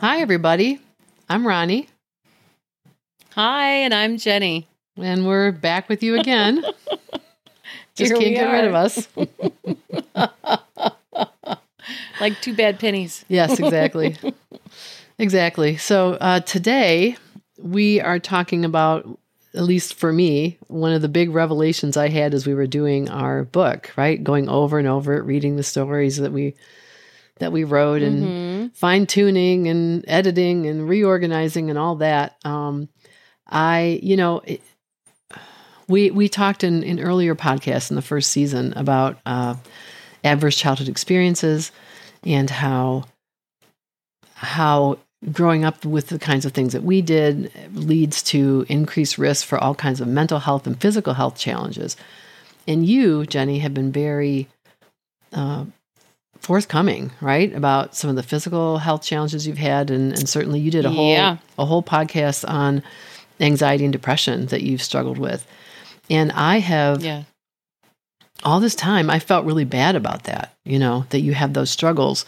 Hi, everybody. I'm Ronni, Hi, and I'm Jennie. and we're back with you again. Just Here can't get rid of us. Like two bad pennies. Yes, exactly. exactly. So uh, today we are talking about, at least for me, one of the big revelations I had as we were doing our book, right? Going over and over it, reading the stories that we that we wrote and Mhm. fine tuning and editing and reorganizing and all that. Um, I, you know, it, we we talked in in earlier podcasts in the first season about uh, adverse childhood experiences and how how growing up with the kinds of things that we did leads to increased risk for all kinds of mental health and physical health challenges. And you, Jennie, have been very uh, forthcoming, right, about some of the physical health challenges you've had, and, and certainly you did a whole Yeah. a whole podcast on anxiety and depression that you've struggled with. And I have Yeah. All this time I felt really bad about that, you know, that you have those struggles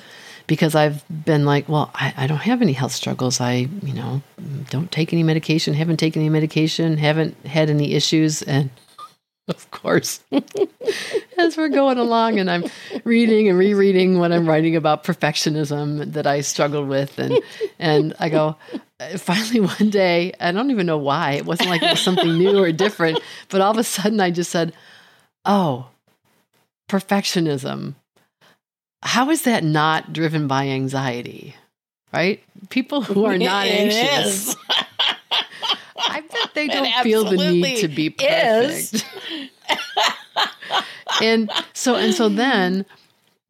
because I've been like, well, I, I don't have any health struggles. I, you know, don't take any medication, haven't taken any medication, haven't had any issues. And of course, as we're going along and I'm reading and rereading what I'm writing about perfectionism that I struggled with. And, and I go, uh, finally one day, I don't even know why. It wasn't like it was something new or different, but all of a sudden I just said, oh, perfectionism. How is that not driven by anxiety? Right? People who are not It anxious. I bet they don't feel the need to be perfect. and so and so then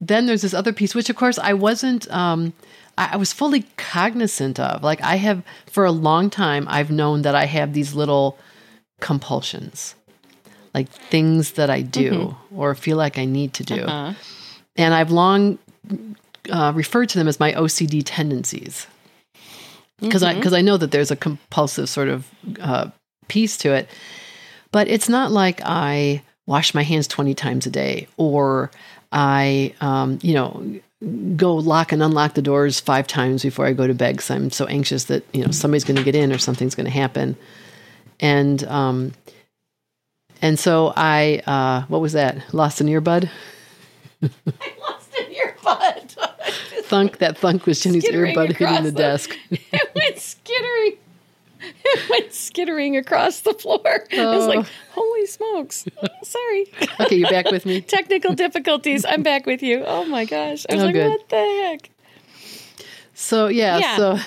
then there's this other piece, which of course I wasn't um I, I was fully cognizant of. Like I have for a long time I've known that I have these little compulsions. Like things that I do or feel like I need to do. Uh-huh. And I've long uh, referred to them as my OCD tendencies. Because I because I know that there's a compulsive sort of uh, piece to it, but it's not like I wash my hands twenty times a day or I um, you know go lock and unlock the doors five times before I go to bed because I'm so anxious that you know somebody's going to get in or something's going to happen, and um, and so I uh, what was that lost an earbud I lost an earbud. thunk that thunk was Jennie's earbud hitting the the- desk. it went skittering. It went skittering across the floor. I was Oh. like, holy smokes. Sorry. okay, you're back with me? Technical difficulties. I'm back with you. Oh my gosh. I was Oh, like, good. what the heck? So yeah, Yeah. so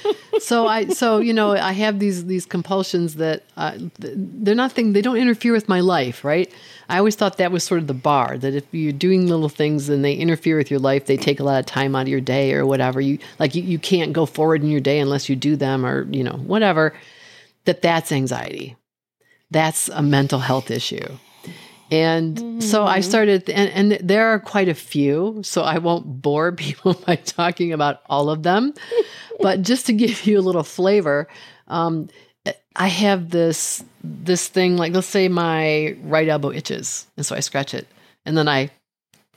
so I so you know I have these these compulsions that uh, they're nothing. They don't interfere with my life, right? I always thought that was sort of the bar that if you're doing little things and they interfere with your life, they take a lot of time out of your day or whatever. You like you, you can't go forward in your day unless you do them or you know whatever. That that's anxiety. That's a mental health issue. And so I started, and, and there are quite a few, so I won't bore people by talking about all of them. but just to give you a little flavor, um, I have this this thing like let's say my right elbow itches, and so I scratch it, and then I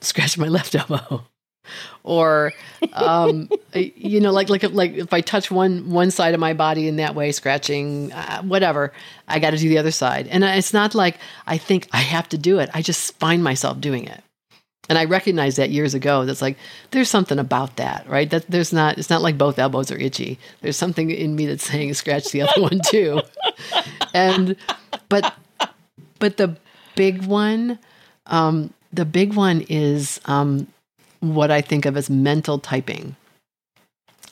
scratch my left elbow. Or um, you know like like like if I touch one one side of my body in that way scratching uh, whatever I got to do the other side. And it's not like I think I have to do it. I just find myself doing it. And I recognized that years ago. That's like there's something about that right? That there's not it's not like both elbows are itchy. There's something in me that's saying scratch the other one too. And but but the big one um the big one is um what I think of as mental typing.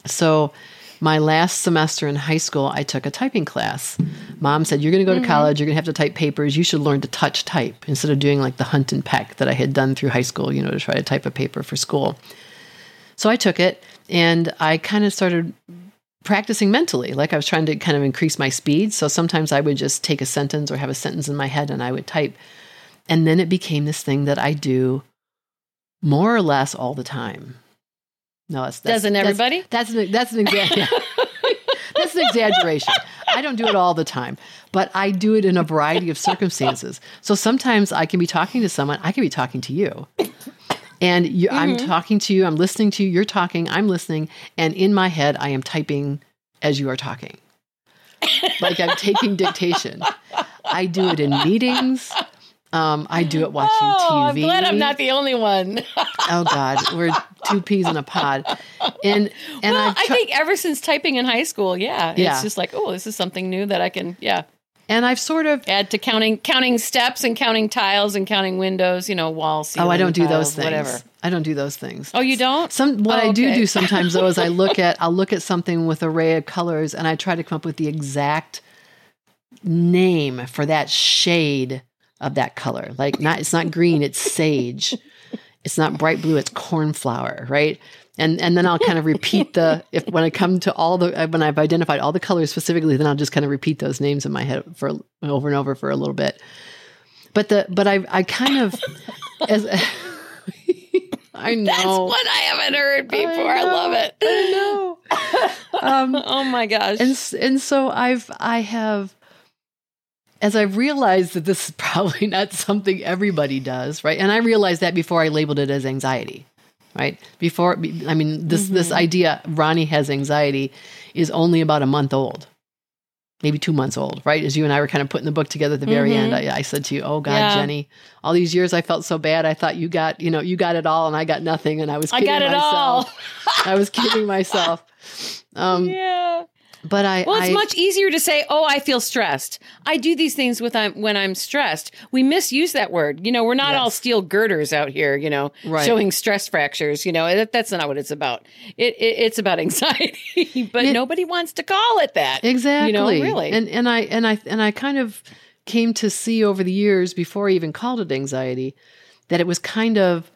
So, my last semester in high school, I took a typing class. Mom said, You're going to go to mm-hmm. college, you're going to have to type papers. You should learn to touch type instead of doing like the hunt and peck that I had done through high school, you know, to try to type a paper for school. So, I took it and I kind of started practicing mentally. Like I was trying to kind of increase my speed. So, sometimes I would just take a sentence or have a sentence in my head and I would type. And then it became this thing that I do more or less all the time. No, that's, that's Doesn't that's- everybody? That's an that's an example. that's an exaggeration. I don't do it all the time, but I do it in a variety of circumstances. So sometimes I can be talking to someone. I can be talking to you. And you, I'm Mm-hmm. talking to you, I'm listening to you, you're talking, I'm listening, and in my head, I am typing as you are talking. like I'm taking dictation. I do it in meetings. Um, I do it watching oh, TV. I'm glad I'm not the only one. Oh God, we're two peas in a pod, and and well, I've I think ever since typing in high school, yeah, Yeah. it's just like, oh, this is something new that I can, yeah, and I've sort of add to counting counting steps and counting tiles and counting windows, you know, walls. oh I don't do those things. Whatever. I don't do those things. Oh, you don't? Some what Oh, I do do sometimes though is I look at I'll look at something with array of colors and I try to come up with the exact name for that shade of that color. Like not it's not green, it's sage. It's not bright blue, it's cornflower, right? And and then I'll kind of repeat the if when I come to all the when I've identified all the colors specifically, then I'll just kind of repeat those names in my head for over and over for a little bit. But the but I I kind of as I know That's what I haven't heard before. I, love it. I know. um, Oh my gosh. and and so I've I have as I've realized that this is probably not something everybody does, right? And I realized that before I labeled it as anxiety, right? Before I mean this this idea Ronni has anxiety is only about a month old. Maybe two months old, right? As you and I were kind of putting the book together at the very end, I, I said to you, "Oh God, Yeah. Jennie, all these years I felt so bad. I thought you got, you know, you got it all, and I got nothing, and I was I got it myself. all. I was kidding myself. Um, yeah. But I, Well, it's I- much easier to say, "Oh, I feel stressed." I do these things with I'm when I'm stressed. We misuse that word. You know, we're not all steel girders out here. You know, Right. showing stress fractures. You know, that, that's not what it's about. It, it it's about anxiety, but It- nobody wants to call it that. exactly. You know, really. And and I and I and I kind of came to see over the years before I even called it anxiety that it was kind of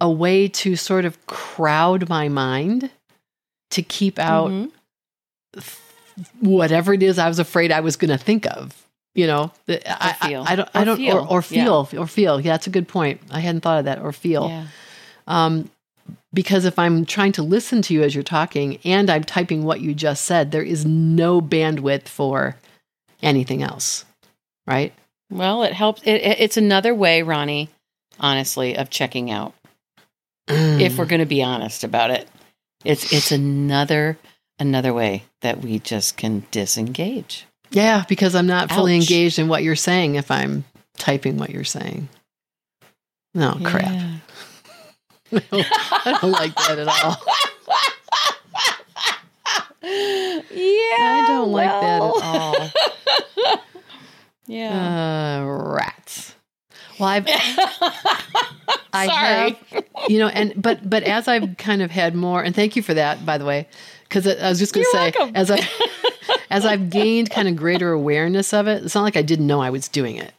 a way to sort of crowd my mind to keep out Mhm. Whatever it is I was afraid I was going to think of. You know, that I, I- feel. I, don't, Or I don't, feel. or, or feel, or feel. Yeah, that's a good point. I hadn't thought of that. Or feel. Yeah. Um, because if I'm trying to listen to you as you're talking and I'm typing what you just said, there is no bandwidth for anything else, right? Well, it helps. It, it- it's another way, Ronni, honestly, of checking out. If we're going to be honest about it, it's it's another another way that we just can disengage. yeah, because I'm not fully engaged in what you're saying if I'm typing what you're saying. No Oh, crap. Yeah. I don't like that at all. Yeah, I don't like that at all. Yeah. Uh, rats. Well, I've I Sorry. have, you know, and but but as I've kind of had more, and thank you for that, by the way, because I was just going to say, welcome. as I as I've gained kind of greater awareness of it, it's not like I didn't know I was doing it,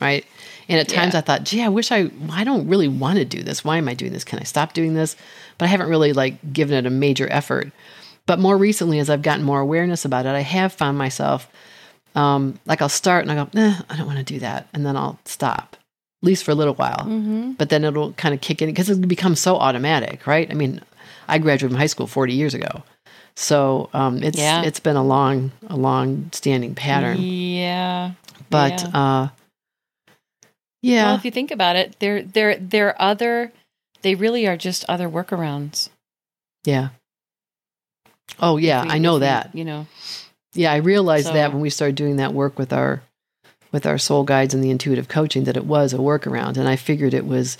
right? And at times Yeah. I thought, gee, I wish I, I don't really want to do this. Why am I doing this? Can I stop doing this? But I haven't really like given it a major effort. But more recently, as I've gotten more awareness about it, I have found myself um, like I'll start and I go, eh, I don't want to do that, and then I'll stop, at least for a little while. Mm-hmm. But then it'll kind of kick in because it becomes so automatic, right? I mean, I graduated from high school 40 years ago, so um, it's Yeah. it's been a long, a long standing pattern. Yeah. But yeah. uh, yeah, Well, if you think about it, they're they're they're other. They really are just other workarounds. yeah. Oh yeah, we- I know we, that. You know. Yeah, I realized So- that when we started doing that work with our with our soul guides and the intuitive coaching that it was a workaround and I figured it was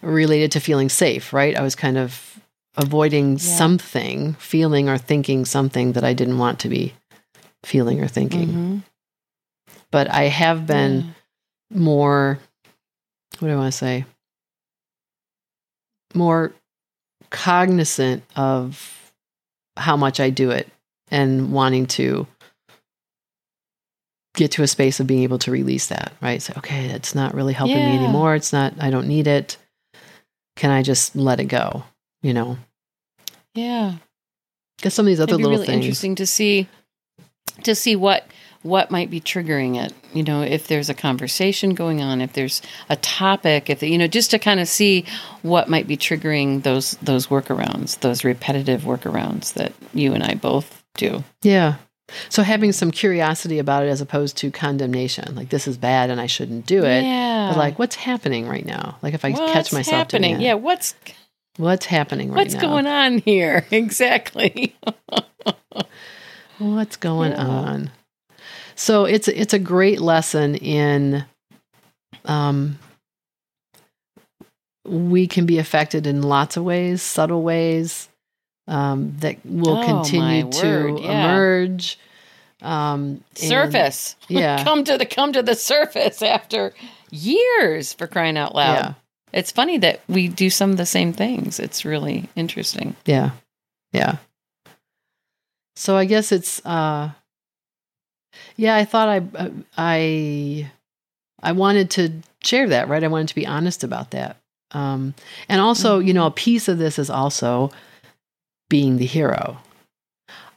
related to feeling safe, right? I was kind of avoiding Yeah. something, feeling or thinking something that I didn't want to be feeling or thinking. Mhm. But I have been more what do I want to say? More cognizant of how much I do it and wanting to get to a space of being able to release that, right? So, okay, it's not really helping me anymore. It's not, I don't need it. Can I just let it go? You know, Yeah. because some of these other It'd be little really things. interesting to see to see what what might be triggering it. You know, if there's a conversation going on, if there's a topic, if you know, just to kind of see what might be triggering those those workarounds, those repetitive workarounds that you and I both do. Yeah. So having some curiosity about it as opposed to condemnation, like this is bad and I shouldn't do it. Yeah. But like, what's happening right now? Like if I what's catch myself happening? doing it, Yeah, what's what's happening right what's now? going on here? Exactly. What's going Yeah. on? So it's it's a great lesson in um we can be affected in lots of ways, subtle ways um, that will Oh, continue to yeah. emerge. Um, and- surface. yeah. come to the come to the surface after years for crying out loud. It's funny that we do some of the same things. It's really interesting. Yeah. Yeah. So I guess it's uh yeah, I thought I I I wanted to share that, right? I wanted to be honest about that. Um and also, you know, a piece of this is also being the hero.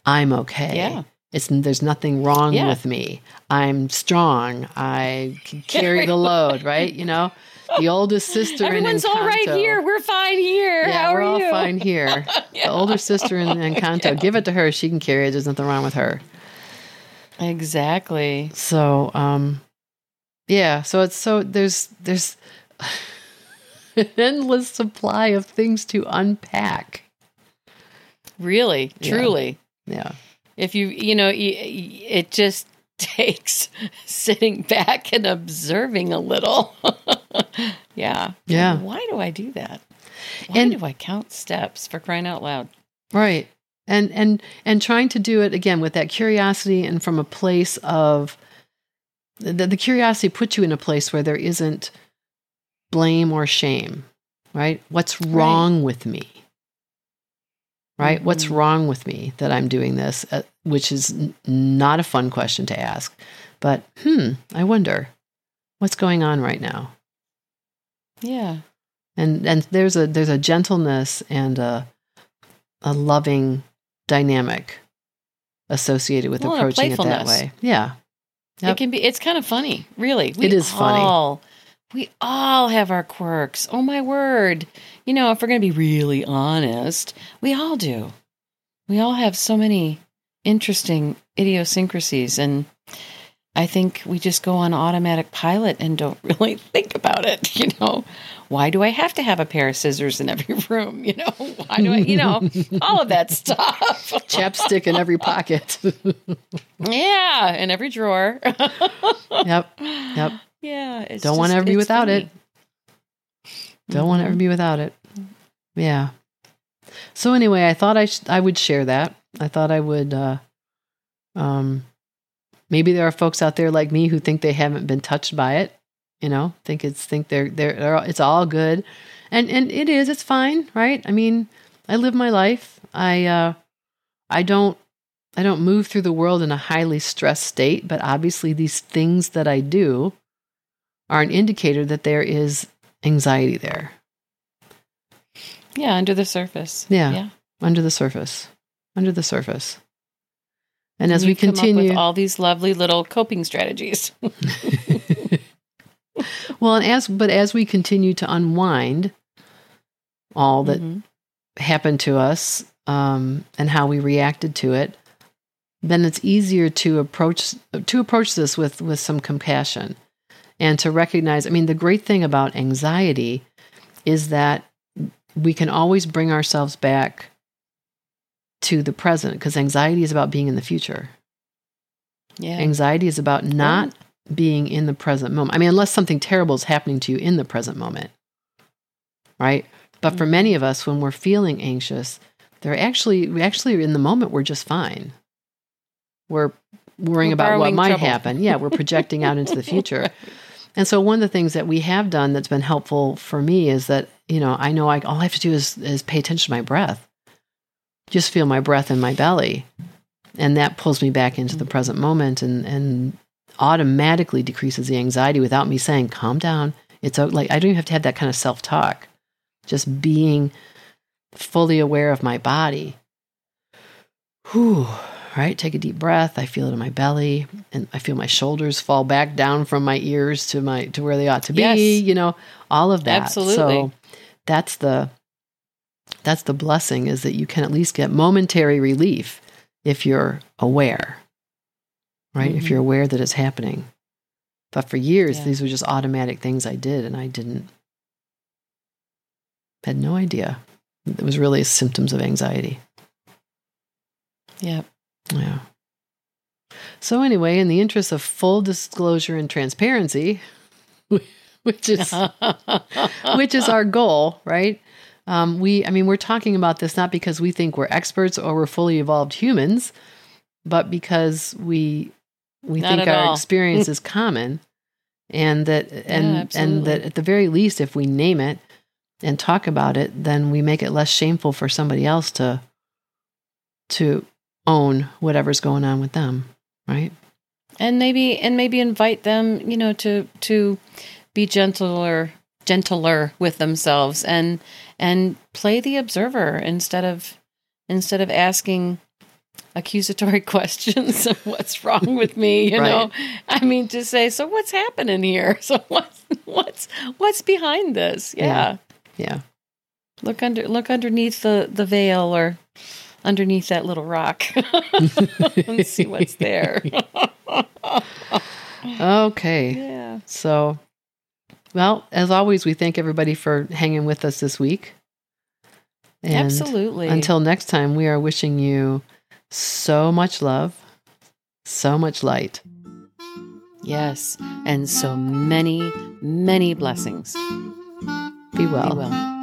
I'm okay. Yeah. It's there's nothing wrong Yeah. with me. I'm strong. I can carry the load, right? You know, the oldest sister Everyone's in all right here. We're fine here. Yeah, How we're all you? fine here. The older sister in Encanto, give it to her. She can carry it. There's nothing wrong with her. Exactly. So, um, yeah. So it's so there's there's an endless supply of things to unpack. Really, Yeah. truly. Yeah. If you, you know, it just takes sitting back and observing a little. yeah. Yeah. Why do I do that? Why And- do I count steps for crying out loud? Right. And and and trying to do it again with that curiosity and from a place of the, the curiosity puts you in a place where there isn't blame or shame, right? What's wrong with me? Right? What's Mhm. wrong with me that I'm doing this? Uh, which is n- not a fun question to ask. But hmm, I wonder what's going on right now. Yeah. and and there's a there's a gentleness and a a loving dynamic associated with Well, approaching it that way. Yeah, Yep. It can be. It's kind of funny, really. We It is funny. We all have our quirks. Oh my word! You know, if we're going to be really honest, we all do. We all have so many interesting idiosyncrasies, and I think we just go on automatic pilot and don't really think about it. You know, why do I have to have a pair of scissors in every room? You know, why do I? You know, all of that stuff. chapstick in every pocket. yeah, in every drawer. yep, yep. Yeah, it's Don't want to ever be without it. Don't want to ever be without it. Yeah. So anyway, I thought I sh- I would share that. I thought I would. Uh, um, maybe there are folks out there like me who think they haven't been touched by it. You know, think it's think they're they're, they're it's all good, and and it is. It's fine, right? I mean, I live my life. I uh, I don't I don't move through the world in a highly stressed state, but obviously these things that I do are an indicator that there is anxiety there Yeah, under the surface. Yeah. yeah. under the surface, under the surface. And as You we come up continue, with all these lovely little coping strategies. well, and as but as we continue to unwind all that Mhm. happened to us um, and how we reacted to it, then it's easier to approach to approach this with with some compassion and to recognize. I mean, the great thing about anxiety is that we can always bring ourselves back to the present because anxiety is about being in the future. Yeah. Anxiety is about not being in the present moment. I mean, unless something terrible is happening to you in the present moment, right? But for mm. many of us, when we're feeling anxious, they're actually we actually in the moment we're just fine. We're worrying We're about what might trouble. happen. Yeah, we're projecting out into the future. And so one of the things that we have done that's been helpful for me is that, you know, I know I all I have to do is is pay attention to my breath. Just feel my breath in my belly. And that pulls me back into the mm. present moment and and automatically decreases the anxiety without me saying, calm down. It's like I don't even have to have that kind of self-talk. Just being fully aware of my body. Whew, right, take a deep breath. I feel it in my belly and I feel my shoulders fall back down from my ears to my to where they ought to be, Yes. you know, all of that. Absolutely. So that's the that's the blessing is that you can at least get momentary relief if you're aware. Right? If Mhm. you're aware that it's happening. But for years Yeah. these were just automatic things I did and I didn't had no idea. It was really symptoms of anxiety. Yep. Yeah. So anyway, in the interest of full disclosure and transparency, which is which is our goal, right? Um, we, I mean, we're talking about this not because we think we're experts or we're fully evolved humans, but because we we Not think our all. experience is common, and that and and that at the very least, if we name it and talk about it, then we make it less shameful for somebody else to to own whatever's going on with them, right? and maybe and maybe invite them, you know, to to be gentler gentler with themselves and and play the observer instead of instead of asking accusatory questions of what's wrong with me you know? I mean to say so what's happening here? So what's what's what's behind this? Yeah, Yeah. look under look underneath the the veil or underneath that little rock and see what's there. Okay. yeah. So, well, as always, we thank everybody for hanging with us this week. And absolutely Until next time, we are wishing you so much love, so much light. Yes, and so many, many blessings. Be well. Be well.